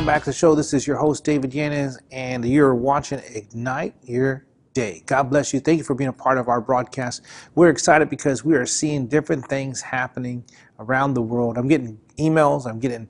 Welcome back to the show. This is your host, David Yanez, and you're watching Ignite Your Day. God bless you. Thank you for being a part of our broadcast. We're excited because we are seeing different things happening around the world. I'm getting emails. I'm getting,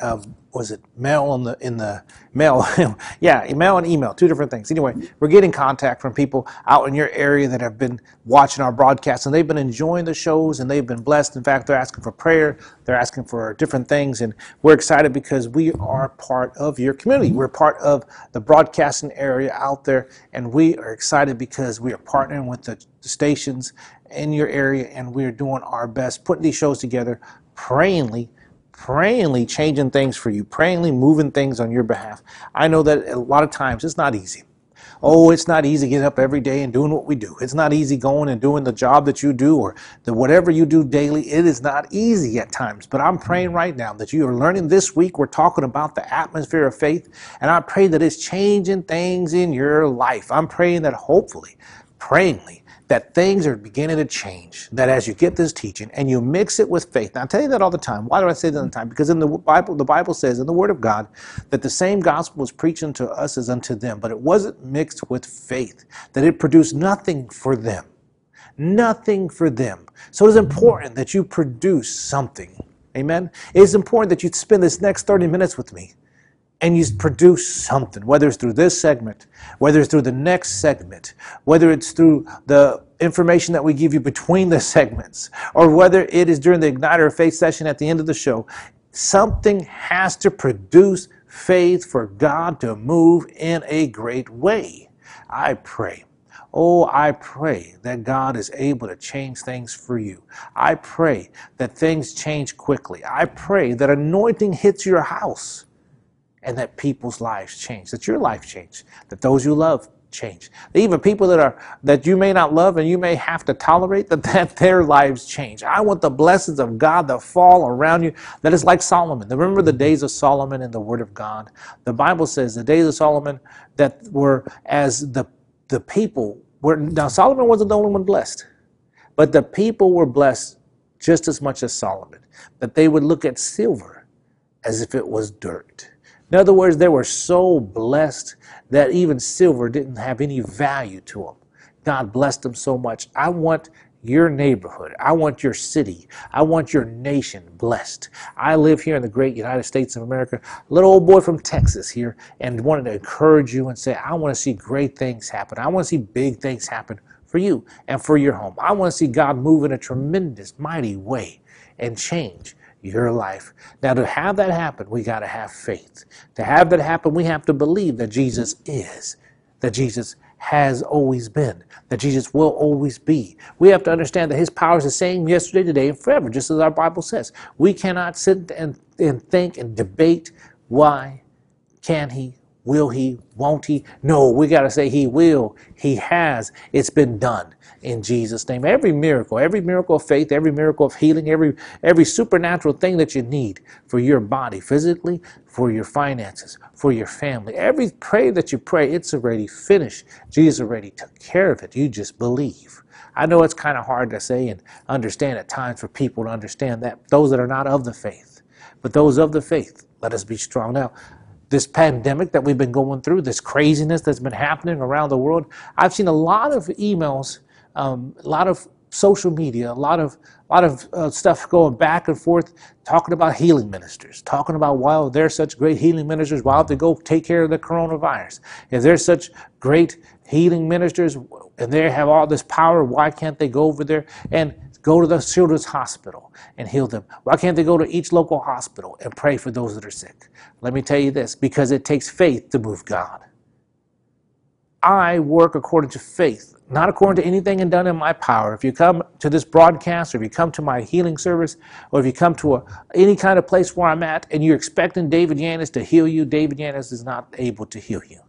uh, was it mail in the in the mail? yeah, email and email, two different things. Anyway, we're getting contact from people out in your area that have been watching our broadcasts and they've been enjoying the shows and they've been blessed. In fact, they're asking for prayer. They're asking for different things, and we're excited because we are part of your community. We're part of the broadcasting area out there, and we are excited because we are partnering with the stations in your area, and we're doing our best putting these shows together, prayingly prayingly changing things for you, prayingly moving things on your behalf. I know that a lot of times it's not easy. Oh, it's not easy getting up every day and doing what we do. It's not easy going and doing the job that you do or the whatever you do daily. It is not easy at times. But I'm praying right now that you are learning this week. We're talking about the atmosphere of faith, and I pray that it's changing things in your life. I'm praying that hopefully, prayingly, that things are beginning to change. That as you get this teaching and you mix it with faith. Now I tell you that all the time. Why do I say that all the time? Because in the Bible, the Bible says in the Word of God that the same gospel was preached unto us as unto them, but it wasn't mixed with faith. That it produced nothing for them. Nothing for them. So it is important that you produce something. Amen. It is important that you spend this next 30 minutes with me and you produce something, whether it's through this segment, whether it's through the next segment, whether it's through the information that we give you between the segments, or whether it is during the Igniter of Faith session at the end of the show, something has to produce faith for God to move in a great way. I pray. Oh, I pray that God is able to change things for you. I pray that things change quickly. I pray that anointing hits your house and that people's lives change, that your life change, that those you love change. Even people that are that you may not love and you may have to tolerate, that, that their lives change. I want the blessings of God to fall around you. That is like Solomon. Remember the days of Solomon in the Word of God. The Bible says the days of Solomon that were as the the people were now Solomon wasn't the only one blessed, but the people were blessed just as much as Solomon. That they would look at silver as if it was dirt in other words, they were so blessed that even silver didn't have any value to them. God blessed them so much. I want your neighborhood. I want your city. I want your nation blessed. I live here in the great United States of America, little old boy from Texas here, and wanted to encourage you and say, I want to see great things happen. I want to see big things happen for you and for your home. I want to see God move in a tremendous, mighty way and change your life. Now, to have that happen, we got to have faith. To have that happen, we have to believe that Jesus is, that Jesus has always been, that Jesus will always be. We have to understand that His power is the same yesterday, today, and forever, just as our Bible says. We cannot sit and, and think and debate why can He, will He, won't He. No, we got to say He will, He has, it's been done in Jesus' name. Every miracle, every miracle of faith, every miracle of healing, every every supernatural thing that you need for your body, physically, for your finances, for your family. Every prayer that you pray, it's already finished. Jesus already took care of it. You just believe. I know it's kind of hard to say and understand at times for people to understand that, those that are not of the faith. But those of the faith, let us be strong. Now, this pandemic that we've been going through, this craziness that's been happening around the world, I've seen a lot of emails um, a lot of social media, a lot of a lot of uh, stuff going back and forth, talking about healing ministers, talking about why they're such great healing ministers, why don't they go take care of the coronavirus? If they're such great healing ministers and they have all this power, why can't they go over there? And go to the children's hospital and heal them? Why can't they go to each local hospital and pray for those that are sick? Let me tell you this because it takes faith to move God. I work according to faith, not according to anything and done in my power. If you come to this broadcast, or if you come to my healing service, or if you come to a, any kind of place where I'm at and you're expecting David Yanez to heal you, David Yanez is not able to heal you.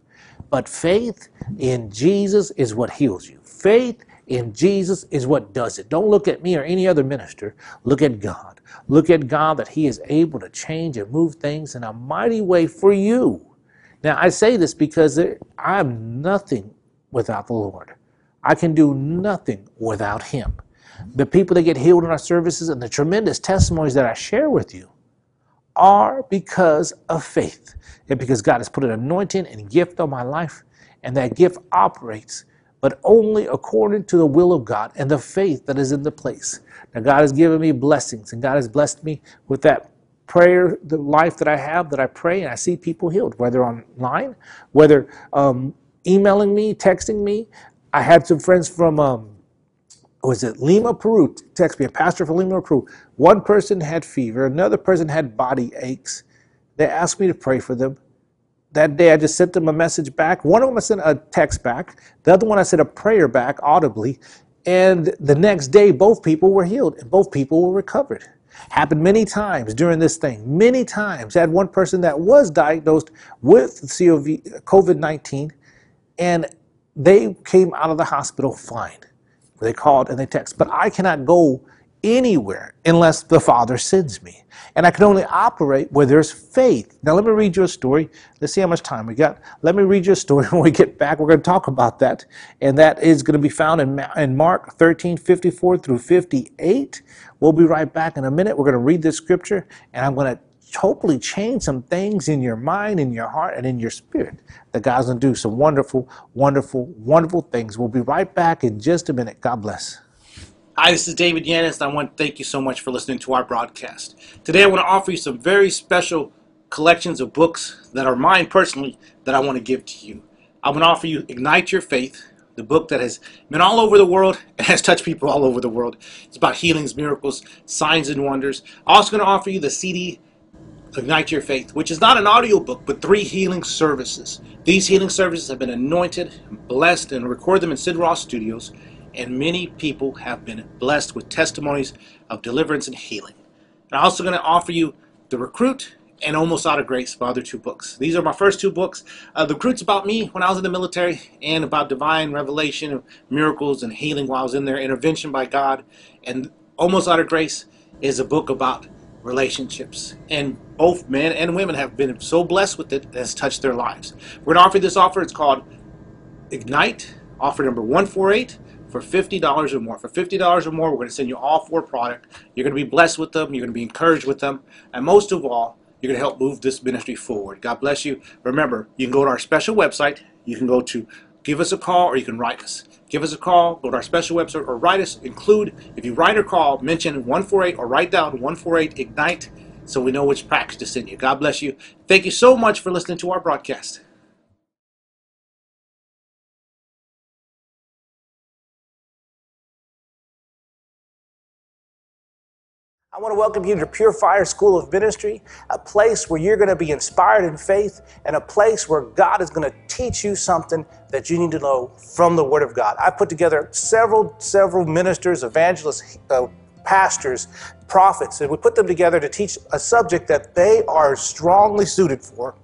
But faith in Jesus is what heals you. Faith in Jesus is what does it. Don't look at me or any other minister. Look at God. Look at God that He is able to change and move things in a mighty way for you. Now, I say this because I'm nothing without the Lord. I can do nothing without Him. The people that get healed in our services and the tremendous testimonies that I share with you are because of faith and because God has put an anointing and gift on my life, and that gift operates, but only according to the will of God and the faith that is in the place. Now, God has given me blessings, and God has blessed me with that prayer, the life that I have, that I pray, and I see people healed, whether online, whether um, emailing me, texting me. I had some friends from, um, was it Lima, Peru, text me, a pastor from Lima, Peru. One person had fever, another person had body aches. They asked me to pray for them. That day, I just sent them a message back. One of them I sent a text back. The other one I sent a prayer back audibly. And the next day, both people were healed and both people were recovered. Happened many times during this thing. Many times. I had one person that was diagnosed with COVID 19 and they came out of the hospital fine. They called and they text, but I cannot go anywhere unless the Father sends me. And I can only operate where there's faith. Now, let me read you a story. Let's see how much time we got. Let me read you a story. When we get back, we're going to talk about that. And that is going to be found in, in Mark 13 54 through 58. We'll be right back in a minute. We're going to read this scripture, and I'm going to hopefully change some things in your mind, in your heart, and in your spirit. That God's going to do some wonderful, wonderful, wonderful things. We'll be right back in just a minute. God bless. Hi, this is David Yanez, and I want to thank you so much for listening to our broadcast. Today, I want to offer you some very special collections of books that are mine personally that I want to give to you. I want to offer you Ignite Your Faith, the book that has been all over the world and has touched people all over the world. It's about healings, miracles, signs, and wonders. I'm also going to offer you the CD Ignite Your Faith, which is not an audio book, but three healing services. These healing services have been anointed, blessed, and record them in Sid Roth Studios and many people have been blessed with testimonies of deliverance and healing. And I'm also going to offer you The Recruit and Almost Out of Grace, my other two books. These are my first two books. Uh, the Recruit's about me when I was in the military and about divine revelation, of miracles, and healing while I was in there, intervention by God. And Almost Out of Grace is a book about relationships. And both men and women have been so blessed with it, it has touched their lives. We're going to offer this offer. It's called Ignite, offer number 148 for $50 or more. For $50 or more, we're going to send you all four products. You're going to be blessed with them. You're going to be encouraged with them. And most of all, you're going to help move this ministry forward. God bless you. Remember, you can go to our special website. You can go to give us a call or you can write us. Give us a call, go to our special website or write us. Include, if you write or call, mention 148 or write down 148 Ignite so we know which package to send you. God bless you. Thank you so much for listening to our broadcast. Want to welcome you to Pure Fire School of Ministry, a place where you're going to be inspired in faith and a place where God is going to teach you something that you need to know from the Word of God. I put together several, several ministers, evangelists, uh, pastors, prophets, and we put them together to teach a subject that they are strongly suited for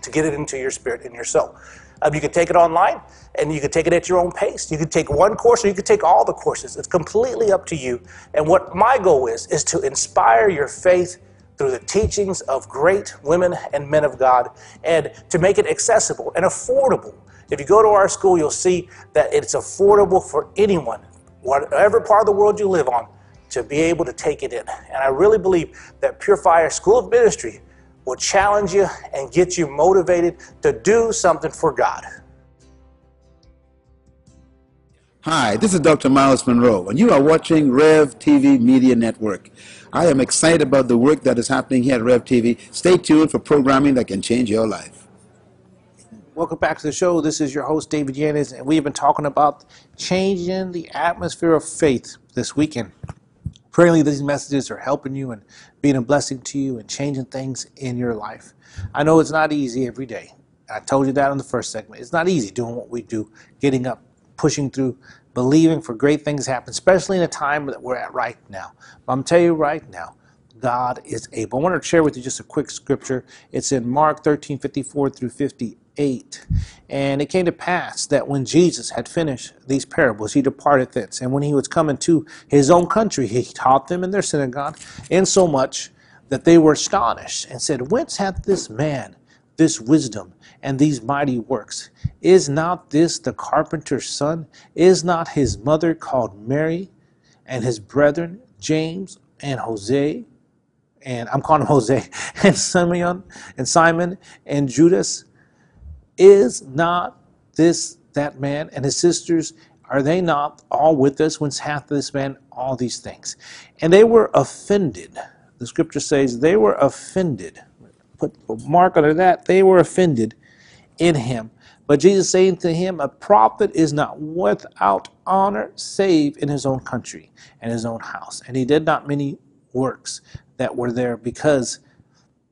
to get it into your spirit and your soul. Um, you can take it online and you can take it at your own pace. You can take one course or you can take all the courses. It's completely up to you. And what my goal is, is to inspire your faith through the teachings of great women and men of God and to make it accessible and affordable. If you go to our school, you'll see that it's affordable for anyone, whatever part of the world you live on, to be able to take it in. And I really believe that Pure Fire School of Ministry will challenge you and get you motivated to do something for God. Hi, this is Dr. Myles Munroe, and you are watching Rev TV Media Network. I am excited about the work that is happening here at Rev TV. Stay tuned for programming that can change your life. Welcome back to the show. This is your host, David Yanez, and we've been talking about changing the atmosphere of faith this weekend. Praying these messages are helping you and being a blessing to you and changing things in your life. I know it's not easy every day. I told you that in the first segment. It's not easy doing what we do, getting up, pushing through, believing for great things to happen, especially in a time that we're at right now. But I'm telling you right now, God is able. I want to share with you just a quick scripture. It's in Mark 13 54 through 58. And it came to pass that when Jesus had finished these parables, he departed thence. And when he was coming to his own country, he taught them in their synagogue, insomuch that they were astonished and said, Whence hath this man this wisdom and these mighty works? Is not this the carpenter's son? Is not his mother called Mary, and his brethren James and Jose? and I'm calling him Jose, and Simeon, and Simon, and Judas. Is not this that man and his sisters? Are they not all with us? Whence hath this man all these things? And they were offended. The scripture says they were offended. Put a mark under that. They were offended in him. But Jesus saying to him, A prophet is not without honor save in his own country and his own house. And he did not many works that were there because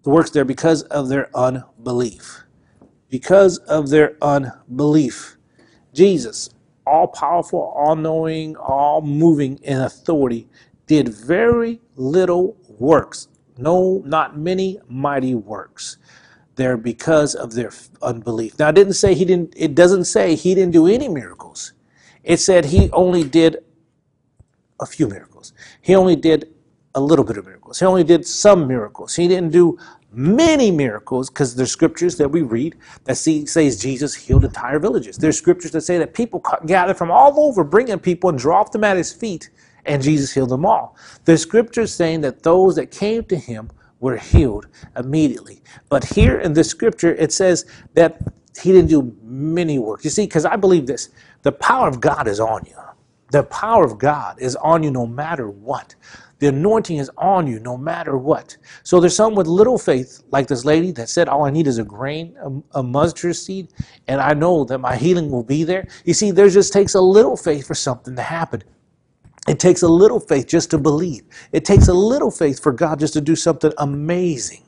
the works there because of their unbelief. Because of their unbelief. Jesus, all powerful, all knowing, all moving in authority, did very little works. No, not many mighty works there because of their unbelief. Now, it didn't say he didn't, it doesn't say he didn't do any miracles. It said he only did a few miracles. He only did a little bit of miracles. He only did some miracles. He didn't do many miracles because there's scriptures that we read that see, says Jesus healed entire villages. There's scriptures that say that people gather from all over, bringing people and drop them at his feet, and Jesus healed them all. There's scriptures saying that those that came to him were healed immediately. But here in this scripture, it says that he didn't do many works. You see, because I believe this the power of God is on you. The power of God is on you no matter what. The anointing is on you no matter what. So there's some with little faith, like this lady that said, All I need is a grain, a, a mustard seed, and I know that my healing will be there. You see, there just takes a little faith for something to happen. It takes a little faith just to believe. It takes a little faith for God just to do something amazing.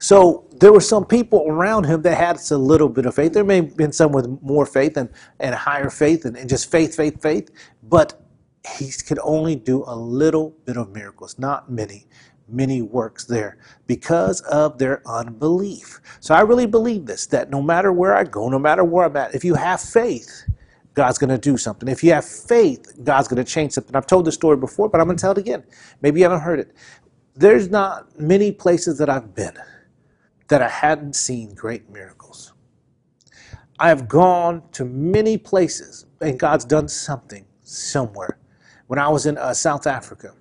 So there were some people around him that had a little bit of faith. There may have been some with more faith and, and higher faith and, and just faith, faith, faith. But he could only do a little bit of miracles, not many, many works there because of their unbelief. So I really believe this that no matter where I go, no matter where I'm at, if you have faith, God's going to do something. If you have faith, God's going to change something. I've told this story before, but I'm going to tell it again. Maybe you haven't heard it. There's not many places that I've been that I hadn't seen great miracles. I have gone to many places and God's done something somewhere when I was in uh, South Africa.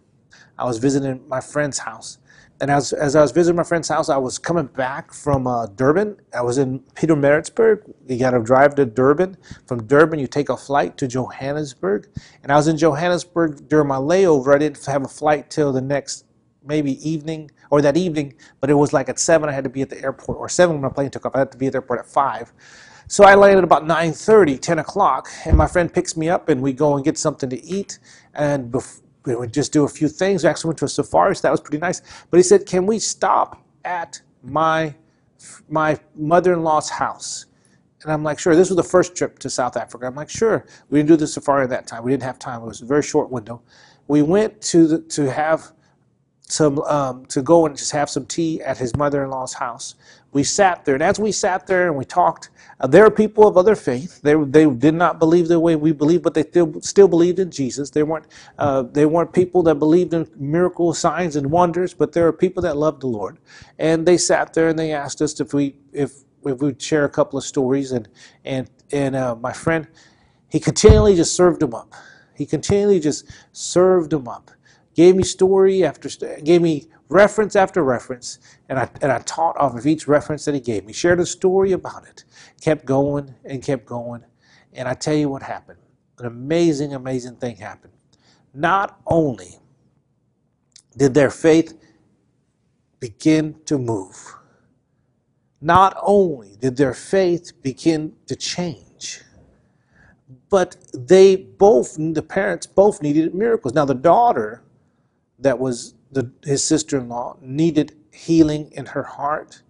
I was visiting my friend's house. And as, as I was visiting my friend's house, I was coming back from uh, Durban. I was in Peter Pietermaritzburg. You got to drive to Durban. From Durban, you take a flight to Johannesburg. And I was in Johannesburg during my layover. I didn't have a flight till the next maybe evening or that evening, but it was like at 7 I had to be at the airport, or 7 when my plane took off. I had to be at the airport at 5. So I landed about 9.30, 10 o'clock, and my friend picks me up and we go and get something to eat. And we would just do a few things. We actually went to a safari, so that was pretty nice. But he said, can we stop at my, my mother-in-law's house? And I'm like, sure. This was the first trip to South Africa. I'm like, sure. We didn't do the safari at that time. We didn't have time. It was a very short window. We went to the, to have um, to go and just have some tea at his mother-in-law's house. We sat there, and as we sat there and we talked, uh, there are people of other faith. They, they did not believe the way we believe, but they still still believed in Jesus. They weren't uh, they weren't people that believed in miracle signs and wonders, but there are people that loved the Lord. And they sat there and they asked us if we if if we'd share a couple of stories. And and and uh, my friend, he continually just served them up. He continually just served them up gave me story after gave me reference after reference, and I and I taught off of each reference that he gave me. Shared a story about it. Kept going and kept going, and I tell you what happened. An amazing, amazing thing happened. Not only did their faith begin to move, not only did their faith begin to change, but they both, the parents both needed miracles. Now, the daughter that was the, his sister-in-law needed healing in her heart.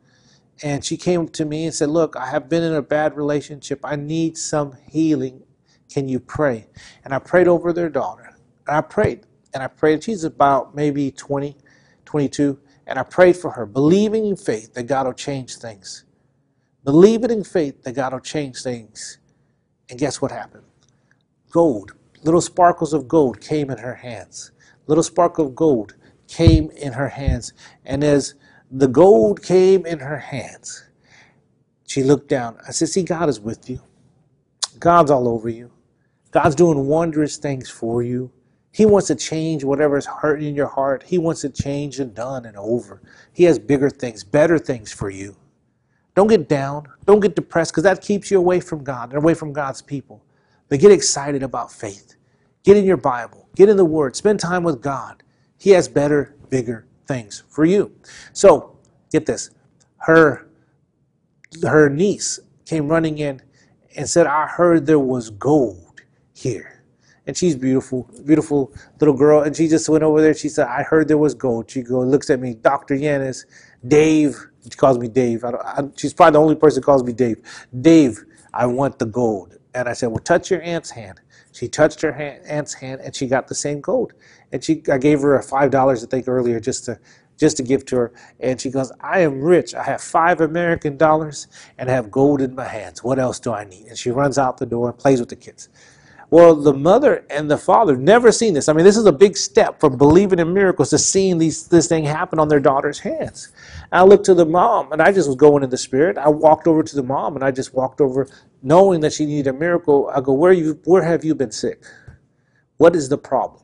And she came to me and said look i have been in a bad relationship. I need some healing. Can you pray? And i prayed over their daughter. And i prayed. And i prayed. She's about maybe 20 22 and i prayed for her believing in faith that god will change things. Believing in faith that god will change things. And guess what happened? Gold little sparkles of gold came in her hands little spark of gold came in her hands and as the gold came in her hands. She looked down. I said, See, God is with you. God's all over you. God's doing wondrous things for you. He wants to change whatever's hurting in your heart. He wants it changed and done and over. He has bigger things, better things for you. Don't get down. Don't get depressed because that keeps you away from God and away from God's people. But get excited about faith. Get in your Bible. Get in the Word. Spend time with God. He has better, bigger things for you. So, get this. Her her niece came running in and said, "I heard there was gold here." And she's beautiful, beautiful little girl. And she just went over there. She said, "I heard there was gold." She goes, looks at me, Doctor Yanez, Dave. She calls me Dave. I I, she's probably the only person who calls me Dave. Dave, I want the gold. And I said, "Well, touch your aunt's hand." She touched her hand, aunt's hand, and she got the same gold and she I gave her five dollars I think earlier just to just to give to her. And she goes, I am rich. I have five American dollars and I have gold in my hands. What else do I need? And she runs out the door and plays with the kids. Well, the mother and the father never seen this. I mean, this is a big step from believing in miracles to seeing these, this thing happen on their daughter's hands. And I looked to the mom, and I just was going in the spirit. I walked over to the mom, and I just walked over, knowing that she needed a miracle. I go, "Where you? Where have you been sick? What is the problem?"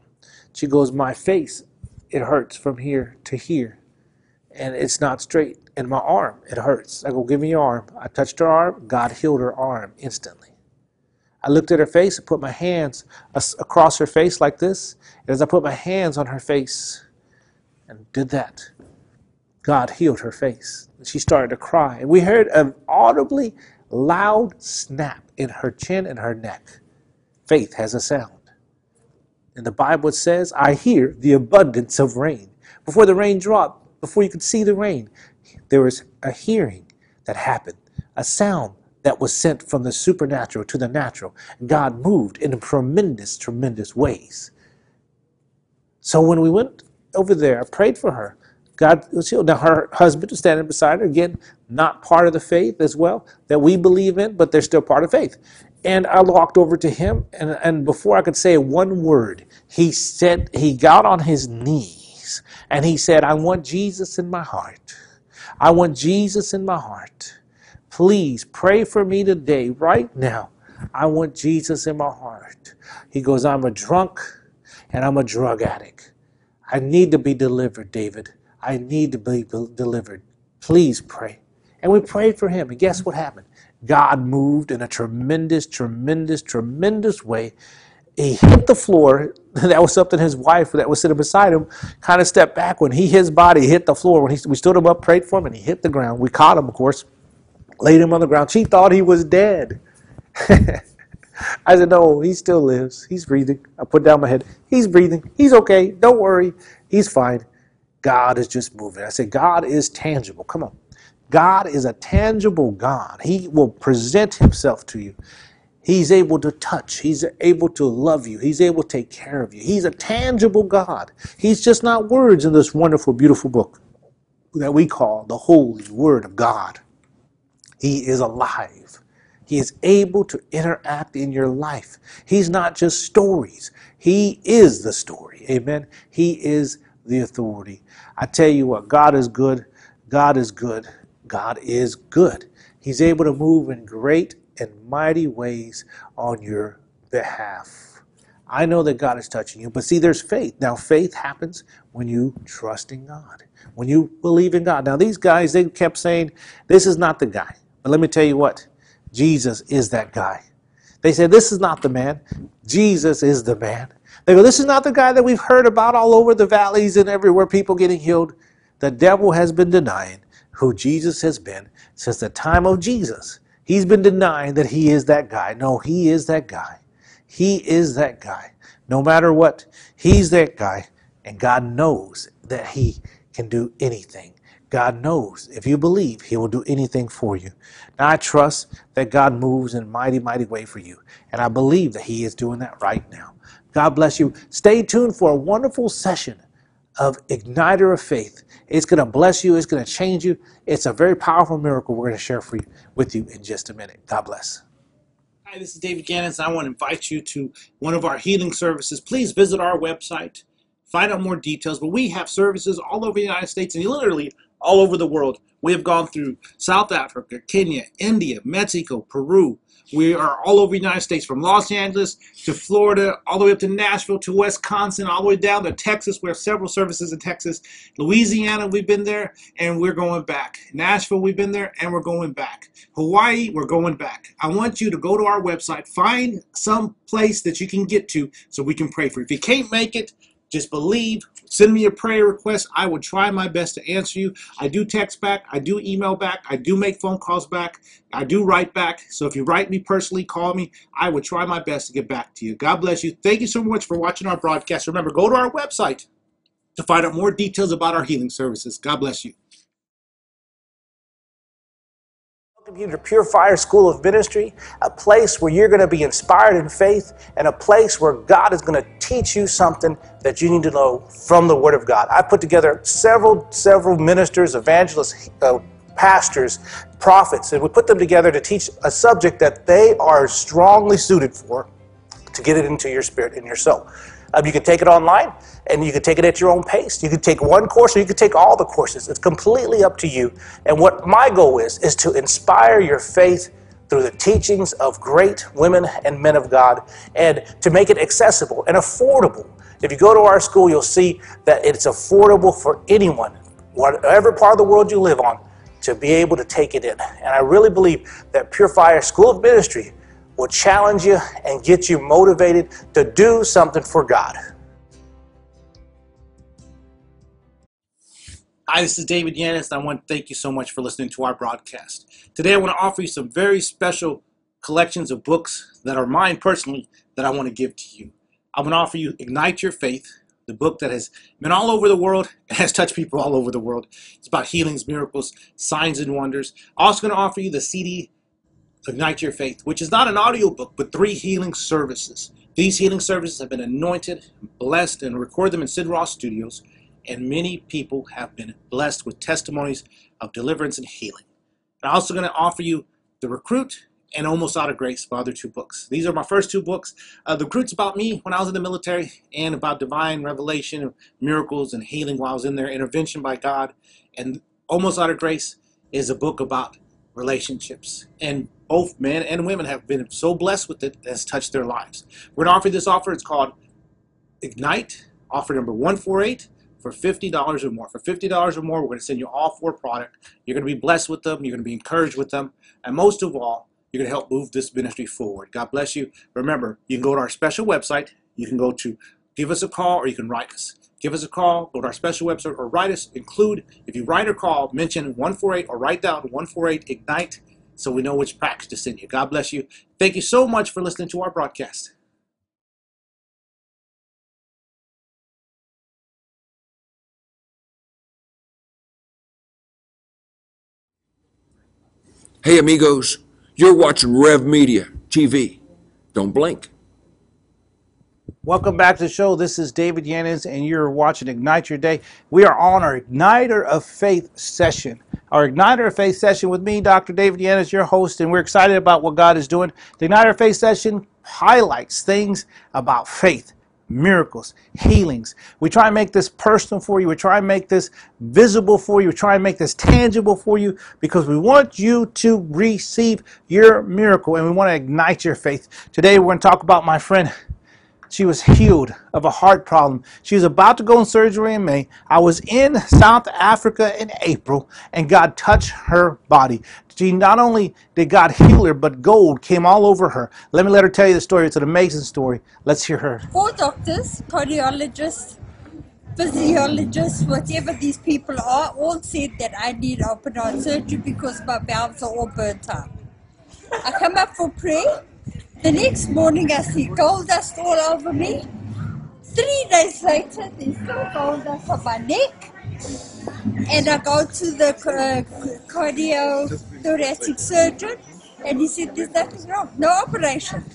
She goes, My face, it hurts from here to here. And it's not straight. And my arm, it hurts. I go, Give me your arm. I touched her arm. God healed her arm instantly. I looked at her face and put my hands across her face like this. And as I put my hands on her face and did that, God healed her face. And she started to cry. And we heard an audibly loud snap in her chin and her neck. Faith has a sound. And the Bible says, I hear the abundance of rain. Before the rain dropped, before you could see the rain, there was a hearing that happened, a sound that was sent from the supernatural to the natural. God moved in tremendous, tremendous ways. So when we went over there, I prayed for her. God was healed. Now her husband was standing beside her, again, not part of the faith as well that we believe in, but they're still part of faith. And I walked over to him, and, and before I could say one word, he said, he got on his knees and he said, I want Jesus in my heart. I want Jesus in my heart. Please pray for me today, right now. I want Jesus in my heart. He goes, I'm a drunk and I'm a drug addict. I need to be delivered, David. I need to be delivered. Please pray. And we prayed for him. And guess what happened? God moved in a tremendous, tremendous, tremendous way. He hit the floor. That was something his wife that was sitting beside him kind of stepped back when he his body hit the floor. When he, we stood him up, prayed for him, and he hit the ground. We caught him, of course, laid him on the ground. She thought he was dead. I said, No, he still lives. He's breathing. I put down my head. He's breathing. He's okay. Don't worry. He's fine. God is just moving. I said, God is tangible. Come on. God is a tangible God. He will present himself to you. He's able to touch. He's able to love you. He's able to take care of you. He's a tangible God. He's just not words in this wonderful, beautiful book that we call the Holy Word of God. He is alive. He is able to interact in your life. He's not just stories. He is the story. Amen. He is the authority. I tell you what, God is good. God is good. God is good. He's able to move in great and mighty ways on your behalf. I know that God is touching you, but see, there's faith. Now, faith happens when you trust in God, when you believe in God. Now, these guys, they kept saying, This is not the guy. But let me tell you what, Jesus is that guy. They said, This is not the man. Jesus is the man. They go, This is not the guy that we've heard about all over the valleys and everywhere, people getting healed. The devil has been denying who Jesus has been since the time of Jesus. He's been denying that he is that guy. No, he is that guy. He is that guy. No matter what, he's that guy. And God knows that He can do anything. God knows if you believe, He will do anything for you. Now, I trust that God moves in a mighty, mighty way for you. And I believe that He is doing that right now. God bless you. Stay tuned for a wonderful session of Igniter of Faith. It's going to bless you, it's going to change you. It's a very powerful miracle we're going to share for you, with you in just a minute. God bless. Hi, this is David Yanez. I want to invite you to one of our healing services. Please visit our website, find out more details. But we have services all over the United States and literally all over the world. We have gone through South Africa, Kenya, India, Mexico, Peru. We are all over the United States, from Los Angeles to Florida, all the way up to Nashville to Wisconsin, all the way down to Texas. We have several services in Texas. Louisiana, we've been there and we're going back. Nashville, we've been there and we're going back. Hawaii, we're going back. I want you to go to our website, find some place that you can get to so we can pray for you. If you can't make it, just believe. Send me a prayer request. I will try my best to answer you. I do text back. I do email back. I do make phone calls back. I do write back. So if you write me personally, call me. I will try my best to get back to you. God bless you. Thank you so much for watching our broadcast. Remember, go to our website to find out more details about our healing services. God bless you. Welcome you to Pure Fire School of Ministry, a place where you're going to be inspired in faith and a place where God is going to teach you something that you need to know from the Word of God. I put together several, several ministers, evangelists, uh, pastors, prophets, and we put them together to teach a subject that they are strongly suited for to get it into your spirit and your soul. Um, you can take it online and you can take it at your own pace. You can take one course or you can take all the courses. It's completely up to you. And what my goal is, is to inspire your faith through the teachings of great women and men of God and to make it accessible and affordable. If you go to our school, you'll see that it's affordable for anyone, whatever part of the world you live on, to be able to take it in. And I really believe that Pure Fire School of Ministry will challenge you and get you motivated to do something for God. Hi, this is David Yanez, I want to thank you so much for listening to our broadcast. Today, I want to offer you some very special collections of books that are mine personally that I want to give to you. I'm going to offer you Ignite Your Faith, the book that has been all over the world and has touched people all over the world. It's about healings, miracles, signs, and wonders. I'm also going to offer you the CD Ignite Your Faith, which is not an audiobook, but three healing services. These healing services have been anointed, blessed, and record them in Sid Roth Studios, and many people have been blessed with testimonies of deliverance and healing. I'm also going to offer you The Recruit and Almost Out of Grace, my other two books. These are my first two books. Uh, the Recruit's about me when I was in the military and about divine revelation, miracles, and healing while I was in there, intervention by God. And Almost Out of Grace is a book about relationships. And both men and women have been so blessed with it that has touched their lives. We're going to offer this offer. It's called Ignite, offer number 148 for $50 or more. For $50 or more, we're going to send you all four product. You're going to be blessed with them. You're going to be encouraged with them. And most of all, you're going to help move this ministry forward. God bless you. Remember, you can go to our special website. You can go to give us a call or you can write us. Give us a call, go to our special website or write us. Include, if you write or call, mention 148 or write down 148 Ignite so we know which package to send you. God bless you. Thank you so much for listening to our broadcast. Hey, amigos, you're watching Rev Media TV. Don't blink. Welcome back to the show. This is David Yanez, and you're watching Ignite Your Day. We are on our Igniter of Faith session. Our Igniter of Faith session with me, Dr. David Yanez, your host, and we're excited about what God is doing. The Igniter of Faith session highlights things about faith, miracles, healings. We try and make this personal for you. We try and make this visible for you. We try and make this tangible for you because we want you to receive your miracle and we want to ignite your faith. Today, we're going to talk about my friend she was healed of a heart problem. She was about to go in surgery in May. I was in South Africa in April, and God touched her body. She not only did God heal her, but gold came all over her. Let me let her tell you the story. It's an amazing story. Let's hear her. Four doctors, cardiologists, physiologists, whatever these people are, all said that I need open heart surgery because my valves are all burnt out. I come up for prayer. The next morning, I see gold dust all over me. Three days later, there's still gold up on my neck. And I go to the uh, cardiothoracic surgeon, and he said, There's nothing wrong, no operation.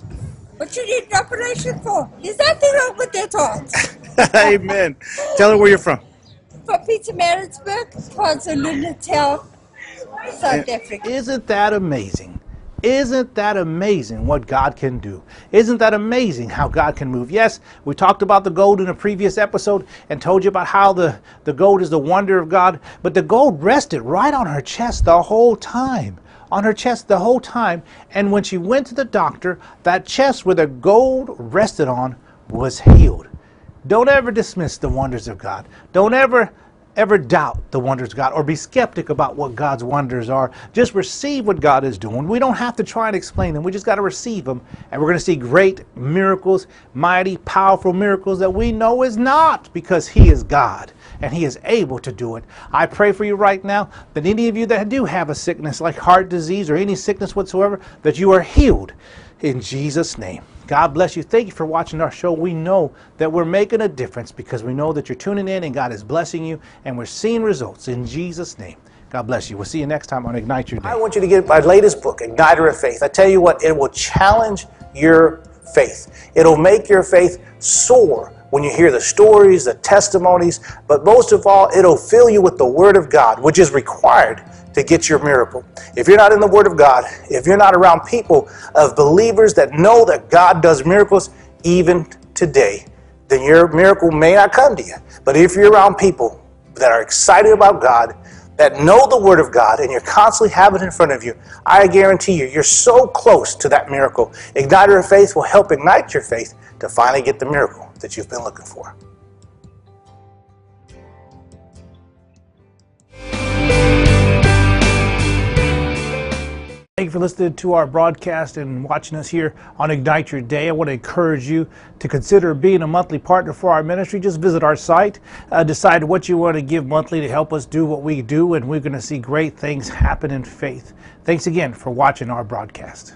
What you need an operation for? There's nothing wrong with that heart. Amen. Tell her where you're from. From Pietermaritzburg, KwaZulu Natal, South Africa. Isn't that amazing? Isn't that amazing what God can do? Isn't that amazing how God can move? Yes, we talked about the gold in a previous episode and told you about how the, the gold is the wonder of God, but the gold rested right on her chest the whole time. On her chest the whole time. And when she went to the doctor, that chest where the gold rested on was healed. Don't ever dismiss the wonders of God. Don't ever ever doubt the wonders of God or be skeptic about what God's wonders are. Just receive what God is doing. We don't have to try and explain them. We just got to receive them. And we're going to see great miracles, mighty, powerful miracles that we know is not because He is God and He is able to do it. I pray for you right now that any of you that do have a sickness like heart disease or any sickness whatsoever, that you are healed in Jesus' name. God bless you. Thank you for watching our show. We know that we're making a difference because we know that you're tuning in and God is blessing you and we're seeing results in Jesus' name. God bless you. We'll see you next time on Ignite Your Day. I want you to get my latest book, Igniter of Faith. I tell you what, it will challenge your faith. It'll make your faith soar when you hear the stories, the testimonies, but most of all, it'll fill you with the Word of God, which is required to get your miracle. If you're not in the Word of God, if you're not around people of believers that know that God does miracles even today, then your miracle may not come to you. But if you're around people that are excited about God, that know the Word of God, and you're constantly having it in front of you, I guarantee you, you're so close to that miracle. Igniter of Faith will help ignite your faith to finally get the miracle that you've been looking for. Thank you for listening to our broadcast and watching us here on Ignite Your Day. I want to encourage you to consider being a monthly partner for our ministry. Just visit our site, uh, decide what you want to give monthly to help us do what we do, and we're going to see great things happen in faith. Thanks again for watching our broadcast.